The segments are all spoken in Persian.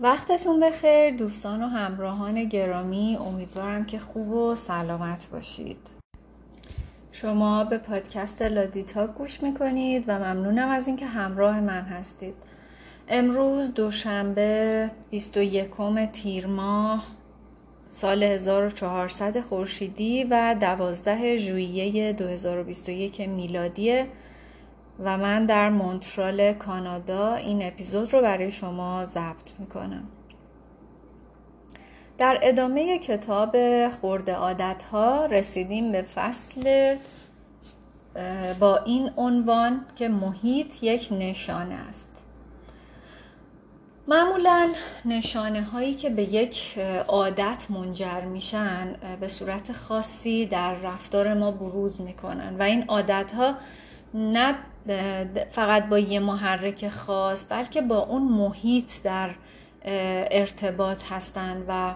وقتتون بخیر دوستان و همراهان گرامی امیدوارم که خوب و سلامت باشید. شما به پادکست لادیتا گوش می‌کنید و ممنونم از اینکه همراه من هستید. امروز دوشنبه 21 تیر ماه سال 1400 خورشیدی و 12 ژوئیه 2021 میلادی و من در مونترال کانادا این اپیزود رو برای شما ضبط می‌کنم. در ادامه کتاب خورده عادت ها رسیدیم به فصل با این عنوان که محیط یک نشانه است. معمولا نشانه هایی که به یک عادت منجر میشن به صورت خاصی در رفتار ما بروز می‌کنن. و این عادت ها نه فقط با یه محرک خاص بلکه با اون محیط در ارتباط هستن و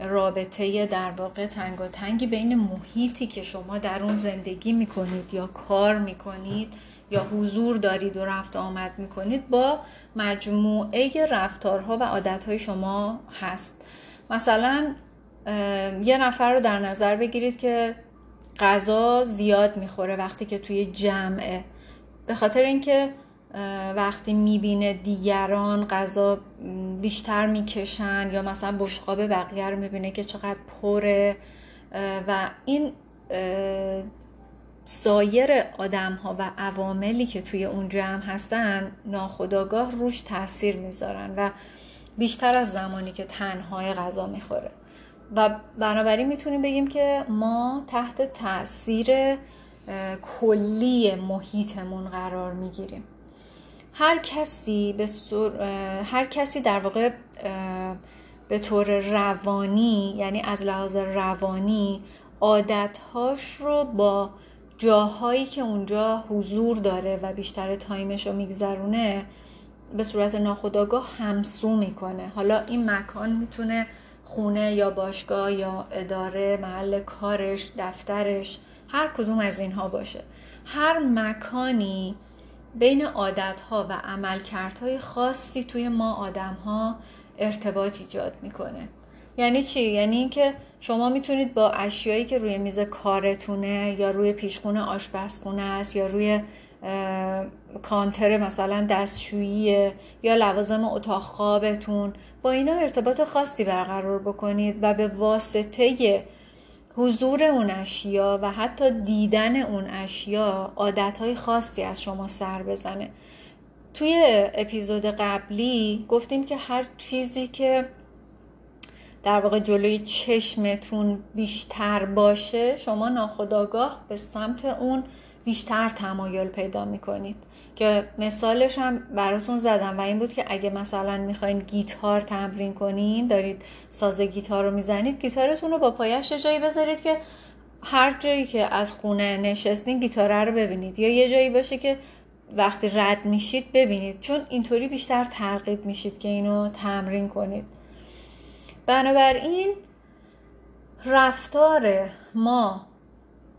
رابطه در واقع تنگ و تنگی بین محیطی که شما در اون زندگی می‌کنید یا کار می‌کنید یا حضور دارید و رفت آمد می‌کنید با مجموعه رفتارها و عادتهای شما هست. مثلا یه نفر رو در نظر بگیرید که غذا زیاد می‌خوره وقتی که توی جمعه. به خاطر اینکه وقتی می‌بینه دیگران غذا بیشتر می‌کشن یا مثلا بشقاب بقیه رو می‌بینه که چقدر پره و این سایر آدم ها و عواملی که توی اون جمع هستن ناخداگاه روش تاثیر می‌ذارن و بیشتر از زمانی که تنهای غذا می‌خوره. و بنابراین می‌تونیم بگیم که ما تحت تاثیر کلی محیطمون قرار می‌گیریم. هر کسی به هر کسی در واقع به طور روانی یعنی از لحاظ روانی عادتهاش رو با جاهایی که اونجا حضور داره و بیشتر تایمش رو میگذرونه به صورت ناخودآگاه همسو می‌کنه. حالا این مکان می‌تونه خونه یا باشگاه یا اداره محل کارش دفترش هر کدوم از اینها باشه. هر مکانی بین عادتها و عملکردهای خاصی توی ما آدمها ارتباط ایجاد می‌کنه. یعنی چی؟ یعنی اینکه شما می‌تونید با اشیایی که روی میز کارتونه یا روی پیشخونه آشپزخونه است یا روی کانتر مثلا دستشویی یا لوازم اتاق خوابتون با اینا ارتباط خاصی برقرار بکنید و به واسطه حضور اون اشیا و حتی دیدن اون اشیا عادتهای خاصی از شما سر بزنه. توی اپیزود قبلی گفتیم که هر چیزی که در واقع جلوی چشمتون بیشتر باشه شما ناخداگاه به سمت اون بیشتر تمایل پیدا می‌کنید. که مثالش هم براتون زدم و این بود که اگه مثلا می‌خواین گیتار تمرین کنین دارید ساز گیتار رو می‌زنید گیتارتون رو با پایش جایی بذارید که هر جایی که از خونه نشستین گیتاره رو ببینید. یا یه جایی باشه که وقتی رد میشید ببینید. چون اینطوری بیشتر ترغیب میشید که اینو تمرین کنید. بنابراین رفتار ما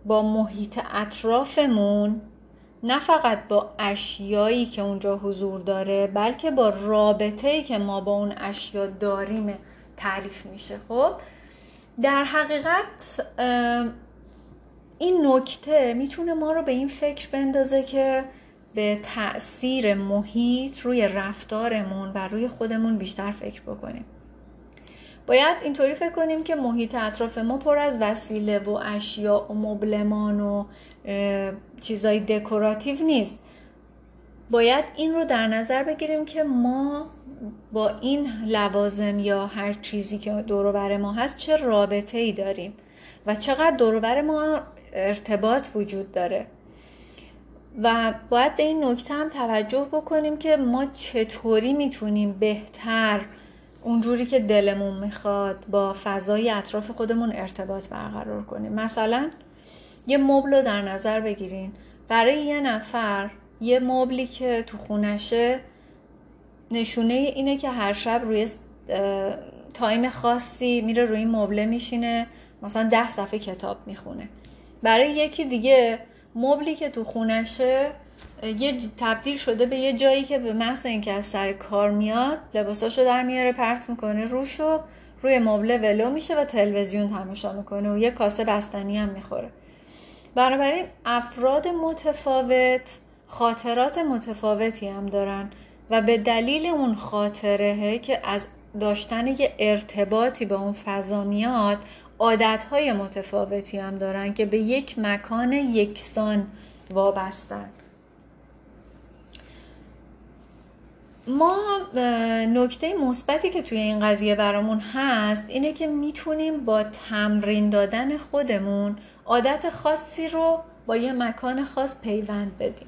با محیط اطرافمون نه فقط با اشیایی که اونجا حضور داره بلکه با رابطه ای که ما با اون اشیا داریم تعریف میشه. خب در حقیقت این نکته می‌تونه ما رو به این فکر بندازه که به تاثیر محیط روی رفتارمون و روی خودمون بیشتر فکر بکنیم. باید اینطوری فکر کنیم که محیط اطراف ما پر از وسیله و اشیاء و مبلمان و چیزای دکوراتیو نیست. باید این رو در نظر بگیریم که ما با این لوازم یا هر چیزی که دور بر ما هست چه رابطه ای داریم و چقدر دور بر ما ارتباط وجود داره. و باید به این نکته هم توجه بکنیم که ما چطوری می‌تونیم بهتر اونجوری که دلمون می‌خواد با فضای اطراف خودمون ارتباط برقرار کنیم. مثلا یه مبل رو در نظر بگیرین. برای یه نفر یه مبلی که تو خونشه نشونه اینه که هر شب روی تایم خاصی میره روی مبله میشینه مثلا ده صفحه کتاب می‌خونه. برای یکی دیگه مبلی که تو خونشه یه تبدیل شده به یه جایی که به محض اینکه از سر کار میاد لباساشو در میاره پرت می‌کنه روشو روی مبله ولو میشه و تلویزیون تماشا می‌کنه و یه کاسه بستنی هم می‌خوره. بنابراین افراد متفاوت خاطرات متفاوتی هم دارن و به دلیل اون خاطره که از داشتن یه ارتباطی با اون فضا میاد عادتهای متفاوتی هم دارن که به یک مکان یکسان وابستن. ما نکته مثبتی که توی این قضیه برامون هست اینه که می‌تونیم با تمرین دادن خودمون عادت خاصی رو با یه مکان خاص پیوند بدیم.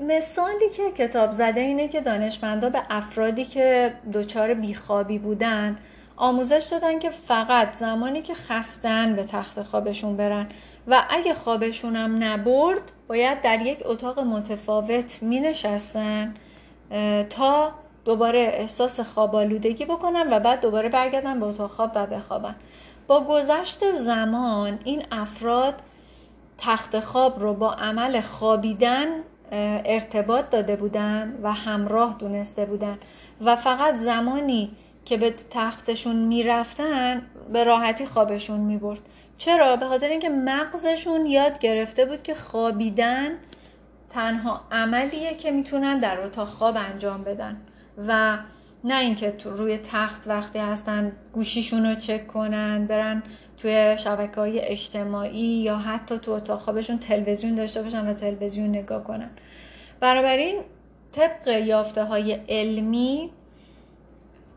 مثالی که کتاب زده اینه که دانشمندا به افرادی که دچار بیخوابی بودن آموزش دادن که فقط زمانی که خستن به تخت خوابشون برن و اگه خوابشون نبرد باید در یک اتاق متفاوت می نشستن تا دوباره احساس خواب آلودگی بکنن و بعد دوباره برگردن به اتاق خواب و بخوابن. با گذشت زمان این افراد تخت خواب رو با عمل خوابیدن ارتباط داده بودن و همراه دونسته بودن و فقط زمانی که به تختشون می‌رفتن به راحتی خوابشون می‌برد. چرا؟ به خاطر اینکه مغزشون یاد گرفته بود که خوابیدن تنها عملیه که می‌تونن در اتاق خواب انجام بدن و نه اینکه تو روی تخت وقتی هستن گوشیشون رو چک کنن برن توی شبکه های اجتماعی یا حتی تو اتاق خوابشون تلویزیون داشته باشن و تلویزیون نگاه کنن بنابراین طبق یافته های علمی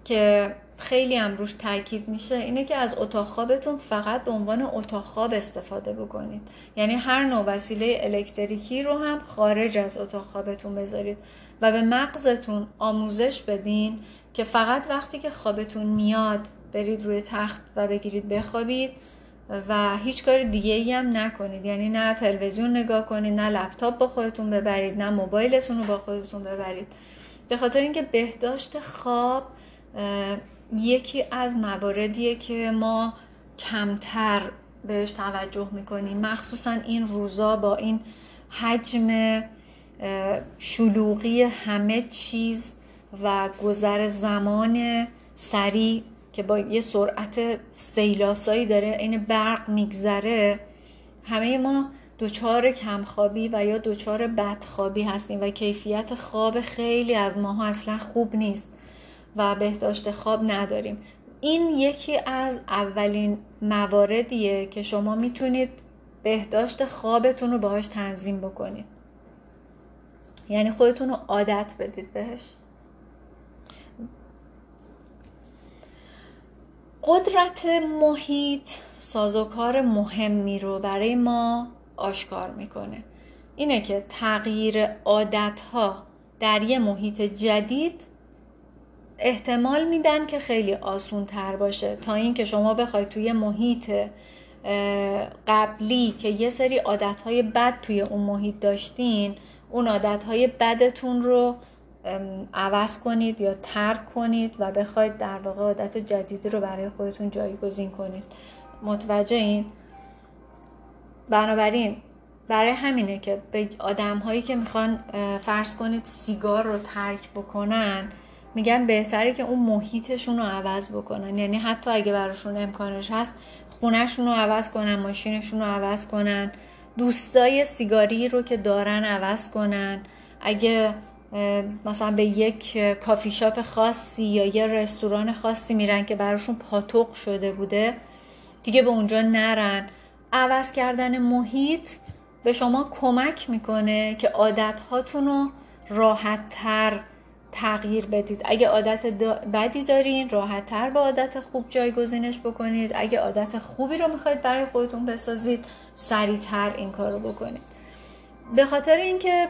که خیلی هم روش تاکید میشه اینه که از اتاق خوابتون فقط به عنوان اتاق خواب استفاده بکنید. یعنی هر نوع وسیله الکتریکی رو هم خارج از اتاق خوابتون بذارید و به مغزتون آموزش بدین که فقط وقتی که خوابتون میاد برید روی تخت و بگیرید بخوابید و هیچ کار دیگه ای هم نکنید. یعنی نه تلویزیون نگاه کنید نه لپتاپ با خودتون ببرید نه موبایلتون رو با خودتون ببرید. به خاطر اینکه بهداشت خواب یکی از مواردیه که ما کمتر بهش توجه می‌کنیم. مخصوصا این روزا با این حجم شلوغی همه چیز و گذر زمان سریع که با یه سرعت سیلاسایی داره این برق میگذره همه ما دچار کمخوابی و یا دچار بدخوابی هستیم و کیفیت خواب خیلی از ماها اصلا خوب نیست. و بهداشت خواب نداریم. این یکی از اولین مواردیه که شما می‌تونید بهداشت خوابتون رو باهاش تنظیم بکنید. یعنی خودتون رو عادت بدید بهش. قدرت محیط سازوکار مهمی رو برای ما آشکار می‌کنه. اینه که تغییر عادت ها در یه محیط جدید احتمال میدن که خیلی آسون تر باشه تا اینکه شما بخواید توی محیط قبلی که یه سری عادتهای بد توی اون محیط داشتین اون عادتهای بدتون رو عوض کنید یا ترک کنید و بخواید در واقع عادت جدیدی رو برای خودتون جایگزین کنید. متوجه این؟ بنابراین برای همینه که به آدم هایی که می‌خوان فرض کنید سیگار رو ترک بکنن میگن بهتره که اون محیطشون رو عوض بکنن. یعنی حتی اگه براشون امکانش هست خونهشون رو عوض کنن ماشینشون رو عوض کنن. دوستای سیگاری رو که دارن عوض کنن. اگه مثلا به یک کافی شاپ خاصی یا یه رستوران خاصی میرن که براشون پاتوق شده بوده دیگه به اونجا نرن. عوض کردن محیط به شما کمک می‌کنه که عادت هاتون رو راحت تر تغییر بدید. اگه عادت بدی دارین راحت تر با عادت خوب جایگزینش بکنید. اگه عادت خوبی رو می‌خواید برای خودتون بسازید سریعتر این کار رو بکنید. به خاطر اینکه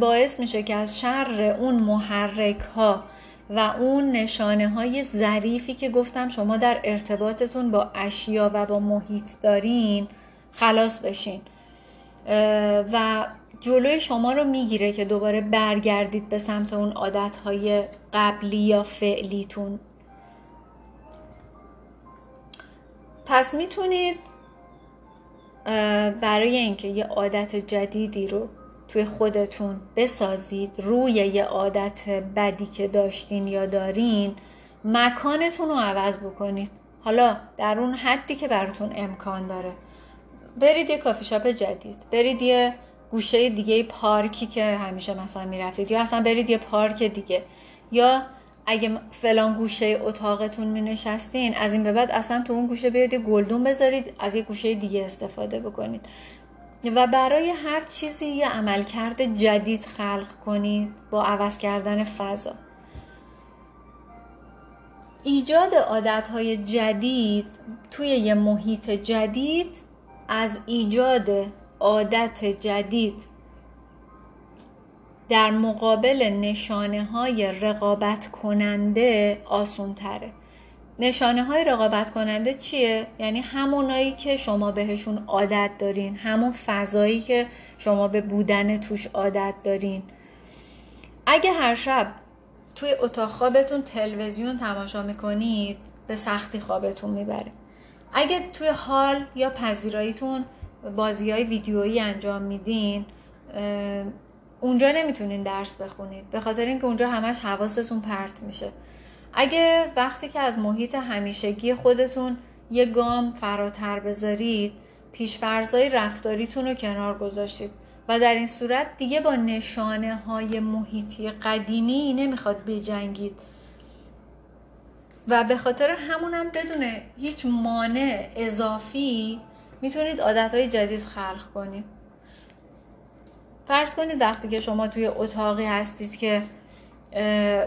باعث میشه که از شر اون محرک ها و اون نشانه های ظریفی که گفتم شما در ارتباطتون با اشیا و با محیط دارین خلاص بشین. و جلوی شما رو می‌گیره که دوباره برگردید به سمت اون عادتهای قبلی یا فعلیتون. پس می‌تونید برای اینکه یه عادت جدیدی رو توی خودتون بسازید روی یه عادت بدی که داشتین یا دارین مکانتون رو عوض بکنید. حالا در اون حدی که براتون امکان داره. برید یه کافی شاپ جدید. برید یه گوشه دیگه پارکی که همیشه مثلا می‌رفتید. یا اصلا برید یه پارک دیگه. یا اگه فلان گوشه اتاقتون می نشستین از این به بعد اصلا تو اون گوشه بیاید گلدون بذارید از یه گوشه دیگه استفاده بکنید. و برای هر چیزی یه عملکرد جدید خلق کنید با عوض کردن فضا. ایجاد عادتهای جدید توی یه محیط جدید از ایجاد عادت جدید در مقابل نشانه های رقابت کننده آسون تره نشانه های رقابت کننده چیه؟ یعنی همونایی که شما بهشون عادت دارین همون فضایی که شما به بودن توش عادت دارین. اگه هر شب توی اتاق خوابتون تلویزیون تماشا می‌کنید به سختی خوابتون می‌بره. اگه توی حال یا پذیراییتون بازی های ویدیویی انجام میدین اونجا نمی‌تونین درس بخونید. به خاطر اینکه اونجا همش حواستون پرت میشه. اگه وقتی که از محیط همیشگی خودتون یه گام فراتر بذارید پیشفرزای رفتاریتون رو کنار گذاشتید و در این صورت دیگه با نشانه های محیطی قدیمی نمی‌خواد بجنگید. و به خاطر همونم بدون هیچ مانع اضافی می‌تونید عادت های جدید خلق کنید. فرض کنید وقتی که شما توی اتاقی هستید که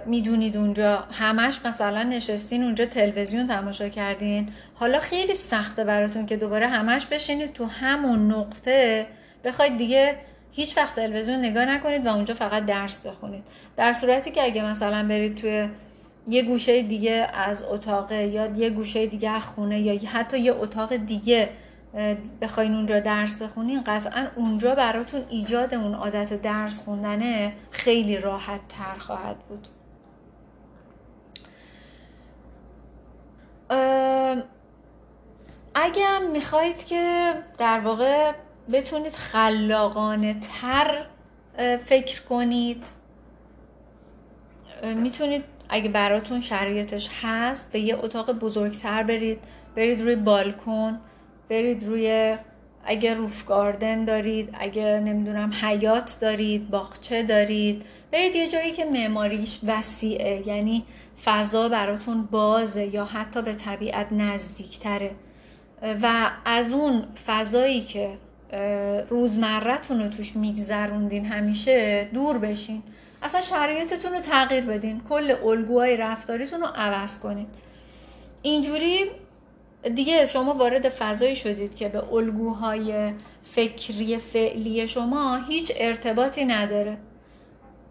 می‌دونید اونجا همش مثلا نشستین اونجا تلویزیون تماشا کردین حالا خیلی سخته براتون که دوباره همش بشینید تو همون نقطه بخواید دیگه هیچ وقت تلویزیون نگاه نکنید و اونجا فقط درس بخونید. در صورتی که اگه مثلا برید توی یه گوشه دیگه از اتاقه یا یه گوشه دیگه از خونه یا حتی یه اتاق دیگه بخواین اونجا درس بخونین قطعا اونجا براتون ایجاد اون عادت درس خوندنه خیلی راحت تر خواهد بود. اگر می‌خواهید که در واقع بتونید خلاقانه تر فکر کنید می‌تونید اگه براتون شرایطش هست به یه اتاق بزرگتر برید برید روی بالکن. برید روی اگه روف گاردن دارید اگه نمی‌دونم حیات دارید باغچه دارید برید یه جایی که معماریش وسیعه یعنی فضا براتون بازه یا حتی به طبیعت نزدیکتره. و از اون فضایی که روزمرتون رو توش میگذروندین همیشه دور بشین. اصلا شرایطتون رو تغییر بدین. کل الگوهای رفتاریتون رو عوض کنید اینجوری دیگه شما وارد فضایی شدید که به الگوهای فکری فعلی شما هیچ ارتباطی نداره.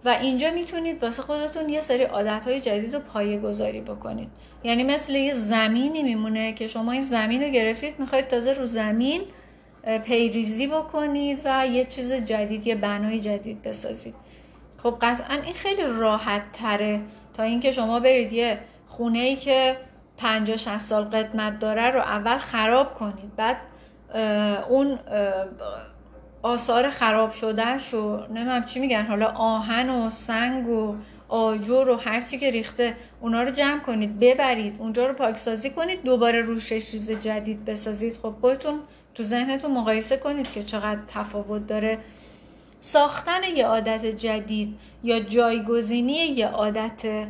و اینجا می‌تونید واسه خودتون یه سری عادتهای جدید رو پایه گذاری بکنید. یعنی مثل یه زمینی میمونه که شما این زمین رو گرفتید می‌خواید تازه رو زمین پیریزی بکنید و یه چیز جدید یه بنای جدید بسازید. خب قطعا این خیلی راحت تره تا اینکه شما برید یه خونه ای که 50 60 سال قدمت داره رو اول خراب کنید. بعد اون آثار خراب شدهش و نمی‌دونم چی میگن حالا آهن و سنگ و آجر و هرچی که ریخته اونا رو جمع کنید ببرید اونجا رو پاکسازی کنید دوباره روشش چیز جدید بسازید. خب خودتون تو ذهنتون مقایسه کنید که چقدر تفاوت داره. ساختن یه عادت جدید یا جایگزینی یه عادت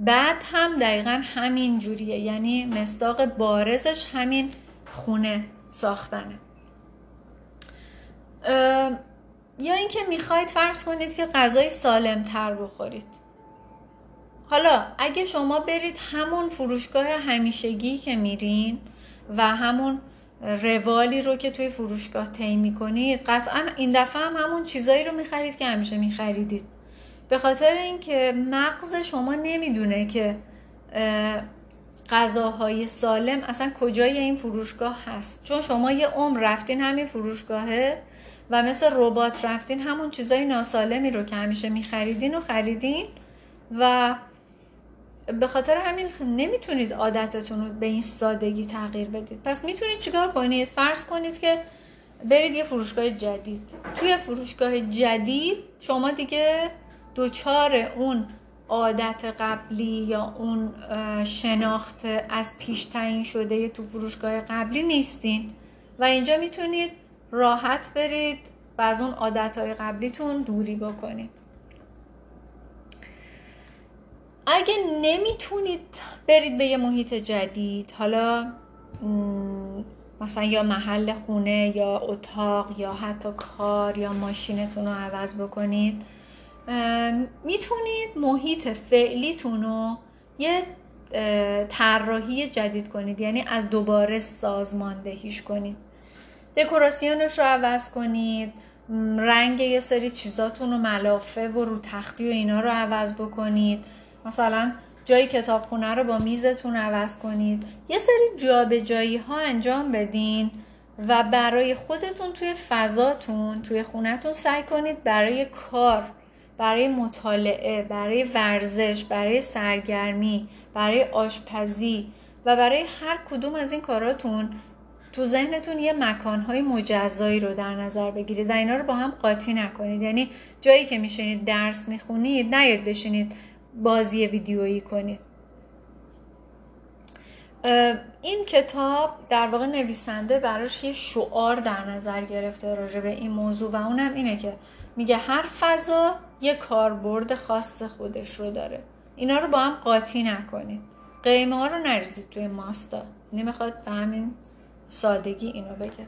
بعد هم دقیقا همین جوریه. یعنی مصداق بارزش همین خونه ساختنه. یا اینکه می‌خواید فرض کنید که غذای سالم تر بخورید. حالا اگه شما برید همون فروشگاه همیشگی که میرین و همون روالی رو که توی فروشگاه طی می‌کنید قطعا این دفعه هم همون چیزایی رو می‌خرید که همیشه میخریدید. به خاطر اینکه مغز شما نمی‌دونه که غذاهای سالم اصلا کجای این فروشگاه هست. چون شما یه عمر رفتین همین فروشگاهه و مثل ربات رفتین همون چیزای ناسالمی رو که همیشه میخریدین و خریدین و به خاطر همین نمی‌تونید عادتتون رو به این سادگی تغییر بدید. پس می‌تونید چیکار کنید؟ فرض کنید که برید یه فروشگاه جدید. توی فروشگاه جدید شما دیگه دوچار اون عادت قبلی یا اون شناخت از پیش تعیین شده تو فروشگاه قبلی نیستین. و اینجا می‌تونید راحت برید و از اون عادتهای قبلیتون دوری بکنید. اگه نمی‌تونید برید به یه محیط جدید حالا مثلا یا محل خونه یا اتاق یا حتی کار یا ماشینتون رو عوض بکنید می‌تونید محیط فعلیتون رو یه طراحی جدید کنید. یعنی از دوباره سازماندهیش کنید. دکوراسیونش رو عوض کنید. رنگ یه سری چیزاتون رو ملافه و رو تختی و اینا رو عوض بکنید. مثلا جای کتابخونه رو با میزتون عوض کنید. یه سری جابجایی ها انجام بدین و برای خودتون توی فضاتون توی خونتون سعی کنید برای کار برای مطالعه برای ورزش برای سرگرمی برای آشپزی و برای هر کدوم از این کاراتون تو ذهنتون یه مکانهای مجزایی رو در نظر بگیرید و اینا رو با هم قاطی نکنید. یعنی جایی که میشینید درس می‌خونید نیاد بشینید بازی ویدیویی کنید. این کتاب در واقع نویسنده براش یه شعار در نظر گرفته راجع به این موضوع و اونم اینه که میگه هر فضا یه کاربرد خاص خودش رو داره. اینا رو با هم قاطی نکنید. قیمه ها رو نریزید توی ماستا. نمی‌خواد به همین سادگی اینو بگه.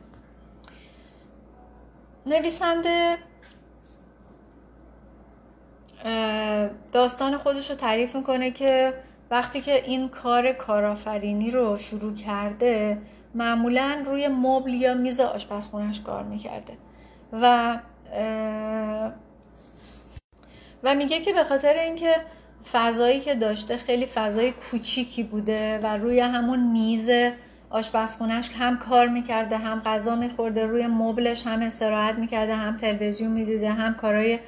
نویسنده داستان خودش رو تعریف می‌کنه که وقتی که این کار کارآفرینی رو شروع کرده معمولا روی مبل یا میز آشپزخونش کار می‌کرده. و و میگه که به خاطر اینکه فضایی که داشته خیلی فضای کوچیکی بوده و روی همون میز آشپزخونهش هم کار می‌کرده هم غذا میخورده روی مبلش هم استراحت می‌کرده هم تلویزیون می‌دیده هم کارهای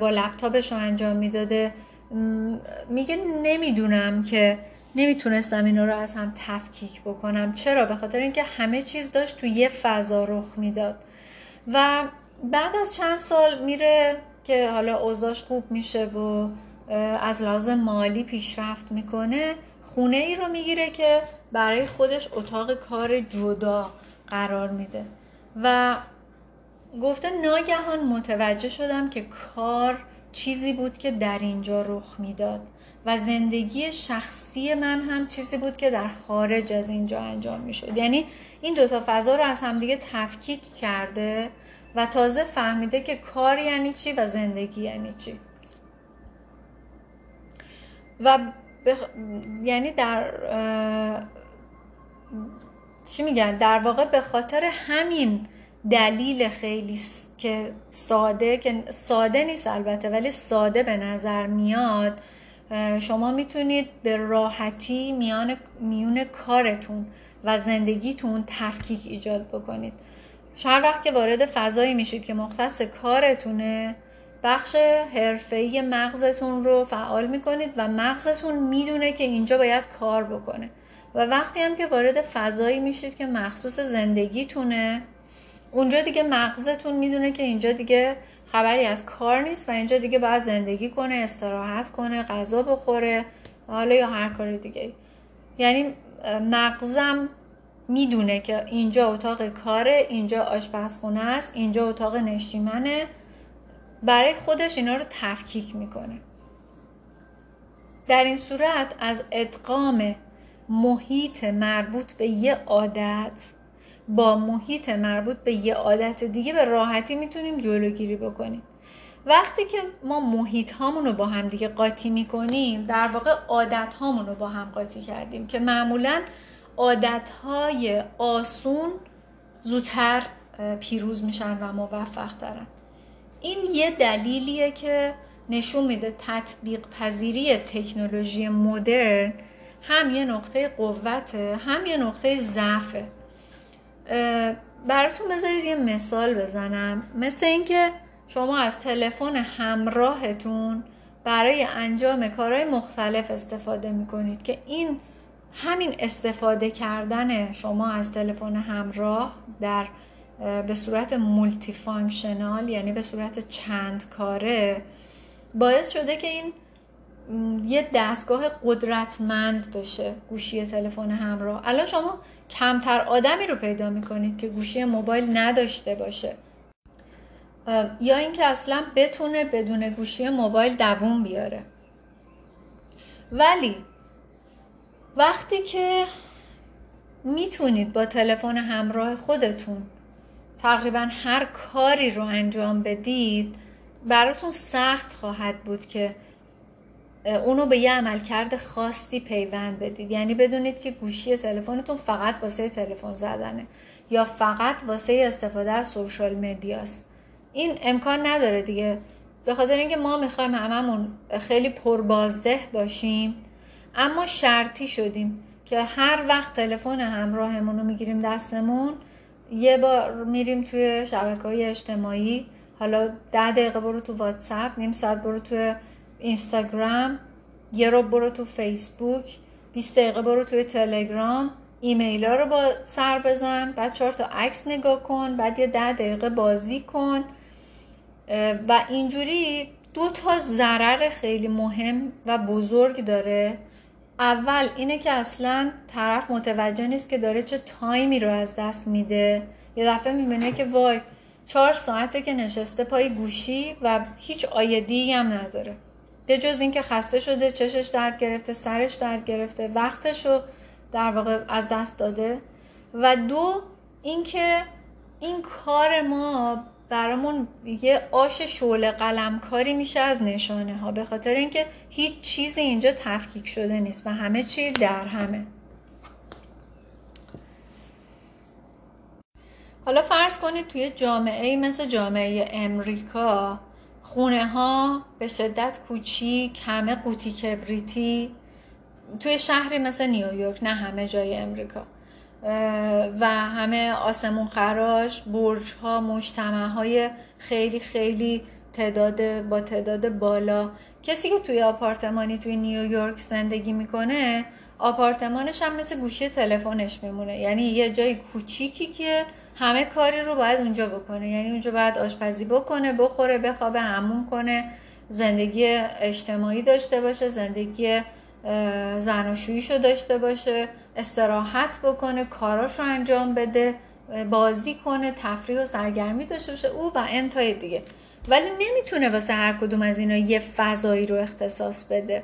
با لپتاپش رو انجام می‌داده. میگه نمی‌دونم که نمی‌تونستم اینا رو از هم تفکیک بکنم. چرا؟ به خاطر اینکه همه چیز داشت تو یه فضا رخ می‌داد. و بعد از چند سال میره که حالا اوضاش خوب میشه و از لحاظ مالی پیشرفت می‌کنه خونه ای رو می‌گیره که برای خودش اتاق کار جدا قرار میده. و گفته ناگهان متوجه شدم که کار چیزی بود که در اینجا رخ می‌داد و زندگی شخصی من هم چیزی بود که در خارج از اینجا انجام می‌شد. یعنی این دوتا فضا رو از همدیگه تفکیک کرده و تازه فهمیده که کار یعنی چی و زندگی یعنی چی. و بخ... یعنی در چی میگن؟ در واقع به خاطر همین دلیل خیلی که ساده که ساده نیست البته ولی ساده به نظر میاد شما می‌تونید به راحتی میان میون کارتون و زندگیتون تفکیک ایجاد بکنید. هر وقت که وارد فضایی میشید که مختص کارتونه بخش حرفه‌ای مغزتون رو فعال می‌کنید و مغزتون می‌دونه که اینجا باید کار بکنه. و وقتی هم که وارد فضایی میشید که مخصوص زندگیتونه اونجا دیگه مغزتون می‌دونه که اینجا دیگه خبری از کار نیست و اینجا دیگه باید زندگی کنه استراحت کنه غذا بخوره حالا یا هر کار دیگه یعنی مغزم می‌دونه که اینجا اتاق کاره اینجا آشپزخونه است اینجا اتاق نشیمنه. برای خودش اینا رو تفکیک می‌کنه. در این صورت از ادغام محیط مربوط به یه عادت با محیط مربوط به یه عادت دیگه به راحتی می‌تونیم جلوگیری بکنیم. وقتی که ما محیط هامون رو با هم دیگه قاطی می‌کنیم در واقع عادت هامون رو با هم قاطی کردیم که معمولا عادت های آسون زودتر پیروز میشن و موفق ترن. این یه دلیلیه که نشون میده تطبیق پذیری تکنولوژی مدرن هم یه نقطه قوته هم یه نقطه ضعفه. براتون بذارید یه مثال بزنم. مثل اینکه شما از تلفن همراهتون برای انجام کارهای مختلف استفاده می‌کنید که این همین استفاده کردن شما از تلفن همراه در به صورت multifunctional یعنی به صورت چند کاره باعث شده که این یه دستگاه قدرتمند بشه گوشی تلفن همراه. الان شما کمتر آدمی رو پیدا می‌کنید که گوشی موبایل نداشته باشه. یا اینکه اصلا بتونه بدون گوشی موبایل دووم بیاره. ولی وقتی که می‌تونید با تلفن همراه خودتون تقریبا هر کاری رو انجام بدید براتون سخت خواهد بود که اونو به یه عملکرد خاصی پیوند بدید. یعنی بدونید که گوشی تلفنتون فقط واسه تلفن زدنه یا فقط واسه استفاده از سوشال مدیاست. این امکان نداره دیگه. به خاطر اینکه ما می‌خوایم هممون خیلی پربازده باشیم اما شرطی شدیم که هر وقت تلفن همراهمون رو می‌گیریم دستمون یه بار میریم توی شبکه های اجتماعی. حالا ده دقیقه برو تو واتساپ نیم ساعت برو تو اینستاگرام یه رو برو تو فیسبوک 20 دقیقه برو توی تلگرام ایمیل ها رو با سر بزن بعد چهار تا عکس نگاه کن بعد یه ده دقیقه بازی کن. و اینجوری دو تا ضرر خیلی مهم و بزرگ داره. اول اینه که اصلا طرف متوجه نیست که داره چه تایمی رو از دست میده. یه دفعه می‌بینه که وای چهار ساعته که نشسته پای گوشی و هیچ آیدی هم نداره. به جز اینکه خسته شده چشش درد گرفته سرش درد گرفته وقتش رو در واقع از دست داده. و دو اینکه این کار ما برامون یه آش شعله قلمکاری میشه از نشانه ها به خاطر اینکه هیچ چیزی اینجا تفکیک شده نیست و همه چی در همه. حالا فرض کنید توی جامعه مثل جامعه امریکا خونه ها به شدت کوچیک همه قوطی کبریتی. توی شهری مثل نیویورک نه همه جای امریکا. و همه آسمون خراش برج ها مجتمع های خیلی خیلی تعداد با تعداد بالا. کسی که توی آپارتمانی توی نیویورک زندگی می‌کنه آپارتمانش هم مثل گوشی تلفنش میمونه. یعنی یه جای کوچیکی که همه کاری رو باید اونجا بکنه. یعنی اونجا باید آشپزی بکنه بخوره بخوابه همون کنه. زندگی اجتماعی داشته باشه زندگی زناشوییشو داشته باشه. استراحت بکنه کاراش رو انجام بده بازی کنه تفریح و سرگرمی داشته باشه. او و انتای دیگه. ولی نمی‌تونه واسه هر کدوم از اینا یه فضایی رو اختصاص بده.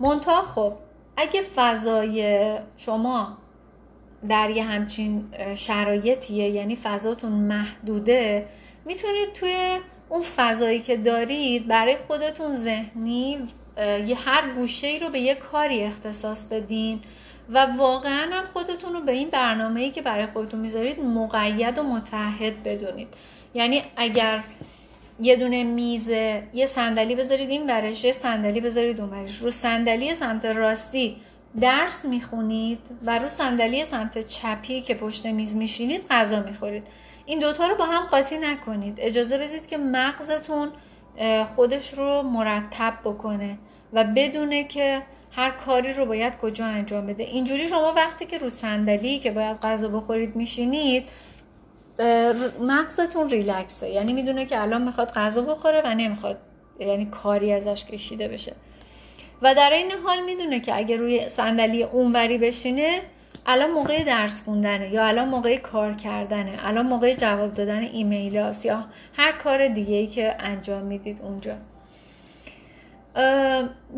منتها خب اگه فضای شما در یه همچین شرایطیه یعنی فضاتون محدوده می‌تونید توی اون فضایی که دارید برای خودتون ذهنی یه هر گوشه ای رو به یه کاری اختصاص بدین. و واقعا هم خودتون رو به این برنامه ای که برای خودتون می‌ذارید مقید و متحد بدونید. یعنی اگر یه دونه میز یه صندلی بذارید این برش یه صندلی بذارید اون برش رو صندلی سمت راستی درس می‌خونید و رو صندلی سمت چپی که پشت میز میشینید غذا می‌خورید. این دوتا رو با هم قاطی نکنید. اجازه بدید که مغزتون خودش رو مرتب بکنه و بدونه که هر کاری رو باید کجا انجام بده. اینجوری شما وقتی که رو صندلی که باید غذا بخورید میشینید مغزتون ریلکسه. یعنی می‌دونه که الان می‌خواد غذا بخوره و نمی‌خواد یعنی کاری ازش کشیده بشه. و در این حال می‌دونه که اگه روی صندلی اونوری بشینه الان موقع درس خوندنه یا الان موقع کار کردنه الان موقع جواب دادن ایمیل یا هر کار دیگه ای که انجام می‌دید اونجا.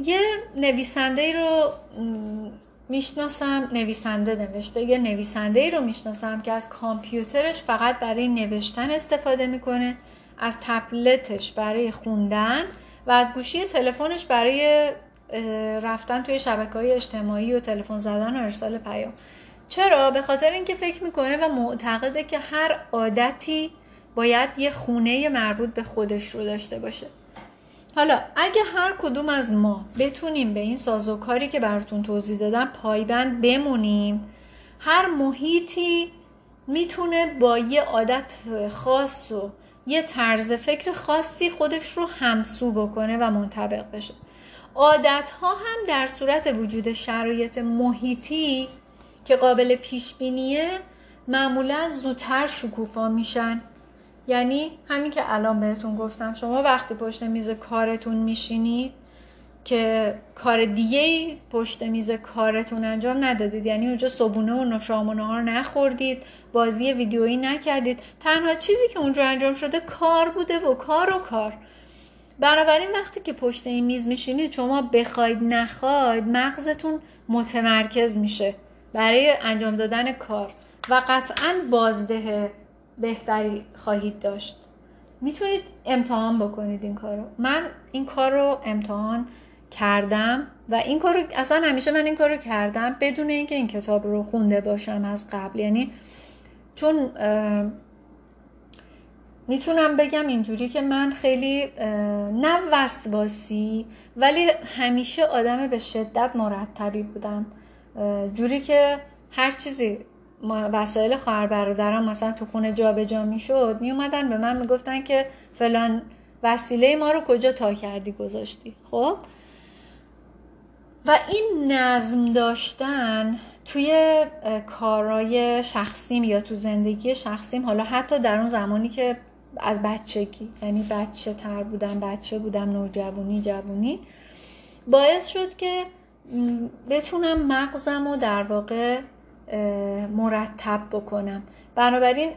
یه نویسنده ای رو می‌شناسم نویسنده نوشته یه نویسنده ای رو می‌شناسم که از کامپیوترش فقط برای نوشتن استفاده می‌کنه از تبلتش برای خوندن و از گوشی تلفنش برای رفتن توی شبکه های اجتماعی و تلفن زدن و ارسال پیام. چرا؟ به خاطر اینکه فکر می‌کنه و معتقده که هر عادتی باید یه خونه مربوط به خودش رو داشته باشه. حالا اگه هر کدوم از ما بتونیم به این سازوکاری که براتون توضیح دادم پایبند بمونیم هر محیطی می‌تونه با یه عادت خاص و یه طرز فکر خاصی خودش رو همسو بکنه و منطبق بشه. عادت ها هم در صورت وجود شرایط محیطی که قابل پیش بینیه معمولا زودتر شکوفا میشن. یعنی همین که الان بهتون گفتم شما وقتی پشت میز کارتون میشینید که کار دیگه پشت میز کارتون انجام ندادید یعنی اونجا صبونه و نشام و نهار نخوردید بازی ویدیویی نکردید تنها چیزی که اونجا انجام شده کار بوده و کار و کار. بنابراین وقتی که پشت این میز میشینید شما بخواید نخواید مغزتون متمرکز میشه برای انجام دادن کار و قطعا بازده بهتری خواهید داشت. می‌تونید امتحان بکنید این کار رو من این کار رو امتحان کردم و این کار رو اصلا همیشه من این کار رو کردم بدون اینکه این کتاب رو خونده باشم از قبل. یعنی چون می‌تونم بگم اینجوری که من خیلی نه وسواسی ولی همیشه آدم به شدت مرتبی بودم. جوری که هر چیزی وسایل خواهر برادرم مثلا تو خونه جابجا جا می‌شد میومدن به من می‌گفتن که فلان وسیله ما رو کجا تا کردی گذاشتی. خب؟ و این نظم داشتن توی کارهای شخصیم یا تو زندگی شخصیم حالا حتی در اون زمانی که از بچگی یعنی بچه تر بودم بچه بودم نوجوانی جوونی باعث شد که بتونم مغزم رو در واقع مرتب بکنم. بنابراین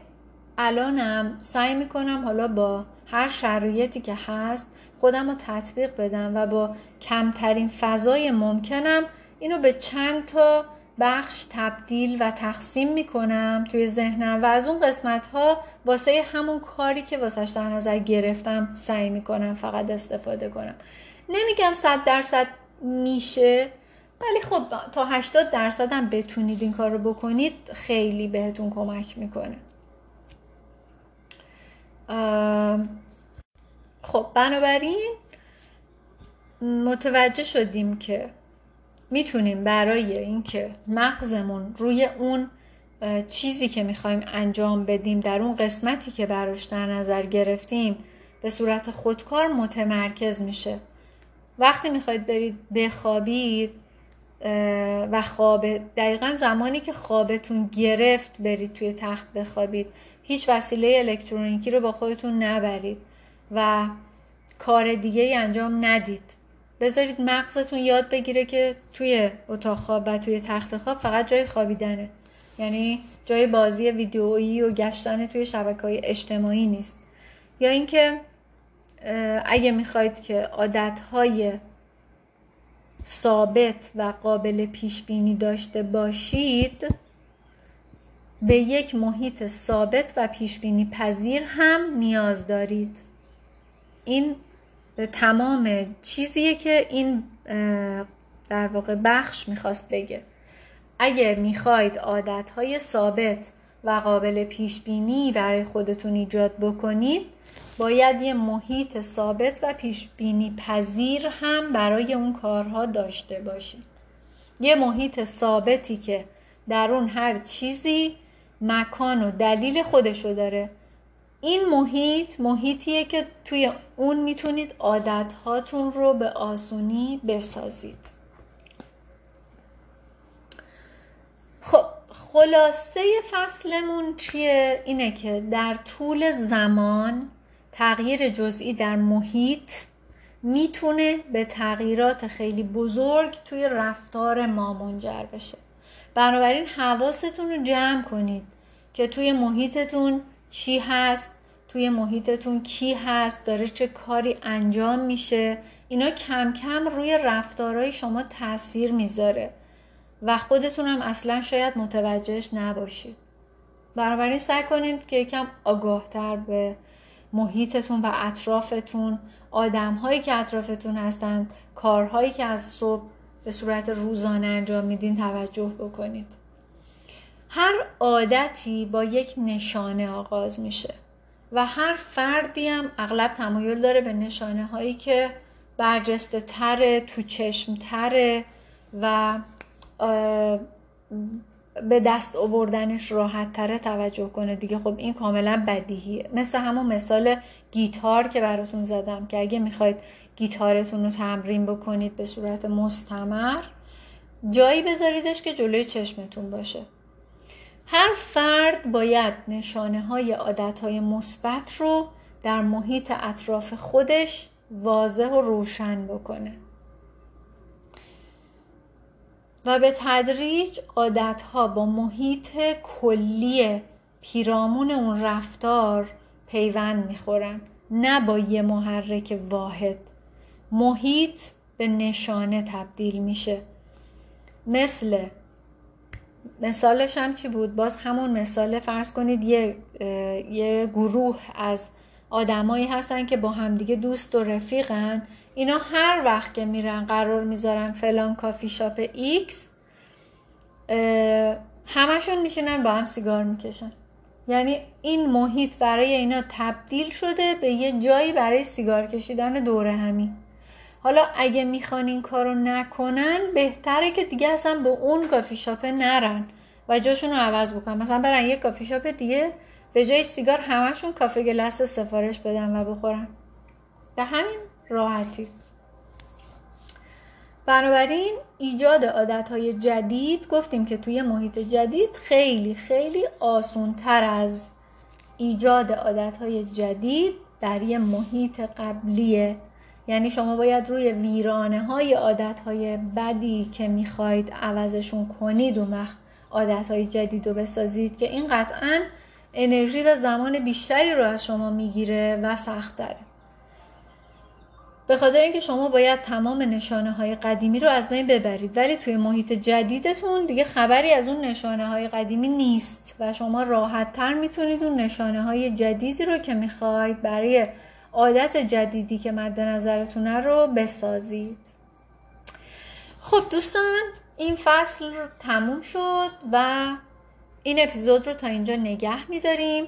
الانم سعی می‌کنم حالا با هر شرایطی که هست خودم رو تطبیق بدم و با کمترین فضای ممکنم اینو به چند تا بخش تبدیل و تقسیم می‌کنم توی ذهنم و از اون قسمت ها واسه همون کاری که واسهش در نظر گرفتم سعی می‌کنم فقط استفاده کنم. نمیگم صد درصد میشه ولی خب تا 80 درصد هم بتونید این کار رو بکنید خیلی بهتون کمک می‌کنه. خب بنابراین متوجه شدیم که می‌تونیم برای اینکه مغزمون روی اون چیزی که می‌خوایم انجام بدیم در اون قسمتی که براش در نظر گرفتیم به صورت خودکار متمرکز میشه. وقتی می‌خواید برید بخوابید و خواب دقیقا زمانی که خوابتون گرفت برید توی تخت بخوابید هیچ وسیله الکترونیکی رو با خودتون نبرید و کار دیگه ای انجام ندید. بذارید مغزتون یاد بگیره که توی اتاق خواب و توی تخت خواب فقط جای خوابیدنه. یعنی جای بازی ویدیویی و گشتن توی شبکه های اجتماعی نیست. یا اینکه اگه می‌خواید که عادتهای ثابت و قابل پیش بینی داشته باشید به یک محیط ثابت و پیش بینی پذیر هم نیاز دارید. این تمام چیزیه که این در واقع بخش می‌خواست بگه. اگر می‌خواید عادتهای ثابت و قابل پیش بینی برای خودتون ایجاد بکنید باید یه محیط ثابت و پیش بینی پذیر هم برای اون کارها داشته باشید یه محیط ثابتی که در اون هر چیزی مکان و دلیل خودشو داره. این محیط محیطیه که توی اون می‌تونید عادت هاتون رو به آسونی بسازید. خب خلاصه فصلمون چیه؟ اینه که در طول زمان تغییر جزئی در محیط می‌تونه به تغییرات خیلی بزرگ توی رفتار ما منجر بشه. بنابراین حواستون رو جمع کنید که توی محیطتون چی هست توی محیطتون کی هست داره چه کاری انجام میشه. اینا کم کم روی رفتارهای شما تاثیر می‌ذاره و خودتون هم اصلا شاید متوجهش نباشید. بنابراین سعی کنید که یکم آگاهتر به محیطتون و اطرافتون آدمهایی که اطرافتون هستند کارهایی که از صبح به صورت روزانه انجام میدین توجه بکنید. هر عادتی با یک نشانه آغاز میشه و هر فردی هم اغلب تمایل داره به نشانه هایی که برجسته تره تو چشم تره و به دست آوردنش راحت تره توجه کنه دیگه. خب این کاملا بدیهیه. مثل همون مثال گیتار که براتون زدم که اگه می‌خواید گیتارتون رو تمرین بکنید به صورت مستمر جایی بذاریدش که جلوی چشمتون باشه. هر فرد باید نشانه های عادت های مثبت رو در محیط اطراف خودش واضح و روشن بکنه. و به تدریج عادت ها با محیط کلی پیرامون اون رفتار پیوند می‌خورن نه با یه محرک واحد. محیط به نشانه تبدیل میشه. مثل مثالش هم چی بود؟ باز همون مثال فرض کنید یه, یه گروه از آدمایی هستن که با همدیگه دوست و رفیقن اینا هر وقت که میرن قرار می‌ذارن فلان کافی شاپ X همشون میشینن با هم سیگار می‌کشن. یعنی این محیط برای اینا تبدیل شده به یه جایی برای سیگار کشیدن دورهمی حالا اگه می‌خوان این کارو نکنن بهتره که دیگه اصلا به اون کافی شاپه نرن و جاشون رو عوض بکنن. مثلا برن یه کافی شاپ دیگه به جای سیگار همشون کافه گلس سفارش بدن و بخورن. به همین راحتی. بنابراین ایجاد عادتهای جدید گفتیم که توی محیط جدید خیلی خیلی آسون تر از ایجاد عادتهای جدید در یه محیط قبلیه. یعنی شما باید روی ویرانه های عادت های بدی که می‌خواید عوضشون کنید و مخ عادت های جدید رو بسازید که این قطعا انرژی و زمان بیشتری رو از شما می‌گیره و سختره به خاطر اینکه شما باید تمام نشانه های قدیمی رو از بین ببرید ولی توی محیط جدیدتون دیگه خبری از اون نشانه های قدیمی نیست و شما راحت تر می‌تونید اون نشانه های جدیدی رو که می‌خواید برای عادت جدیدی که مد نظرتونه رو بسازید. خب دوستان این فصل رو تموم شد و این اپیزود رو تا اینجا نگه میداریم.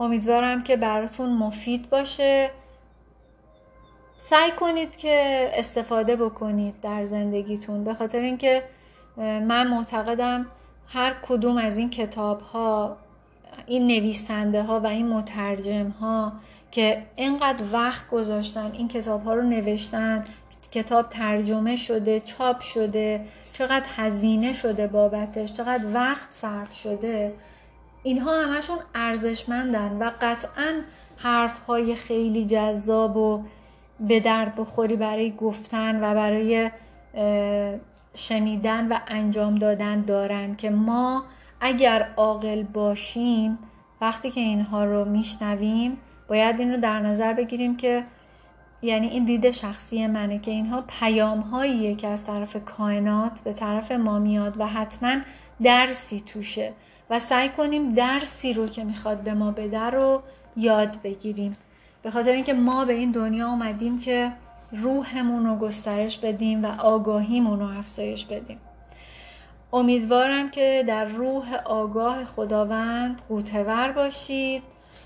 امیدوارم که براتون مفید باشه. سعی کنید که استفاده بکنید در زندگیتون به خاطر اینکه من معتقدم هر کدوم از این کتاب ها این نویسنده ها و این مترجم ها که اینقدر وقت گذاشتن این کتاب ها رو نوشتن کتاب ترجمه شده چاپ شده چقدر هزینه شده بابتش چقدر وقت صرف شده اینها همشون ارزشمندن و قطعا حرف های خیلی جذاب و به درد بخوری برای گفتن و برای شنیدن و انجام دادن دارن که ما اگر عاقل باشیم وقتی که اینها رو میشنویم باید این رو در نظر بگیریم که یعنی این دید شخصی منه که اینها پیام هاییه که از طرف کائنات به طرف ما میاد و حتما درسی توشه و سعی کنیم درسی رو که می‌خواد به ما بده رو یاد بگیریم. به خاطر اینکه ما به این دنیا آمدیم که روحمون رو گسترش بدیم و آگاهیمون رو افزایش بدیم. امیدوارم که در روح آگاه خداوند قوتور باشید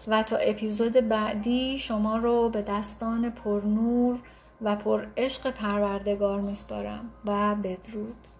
و تا اپیزود بعدی شما رو به دستان پرنور و پر عشق پروردگار میسپارم و بدرود.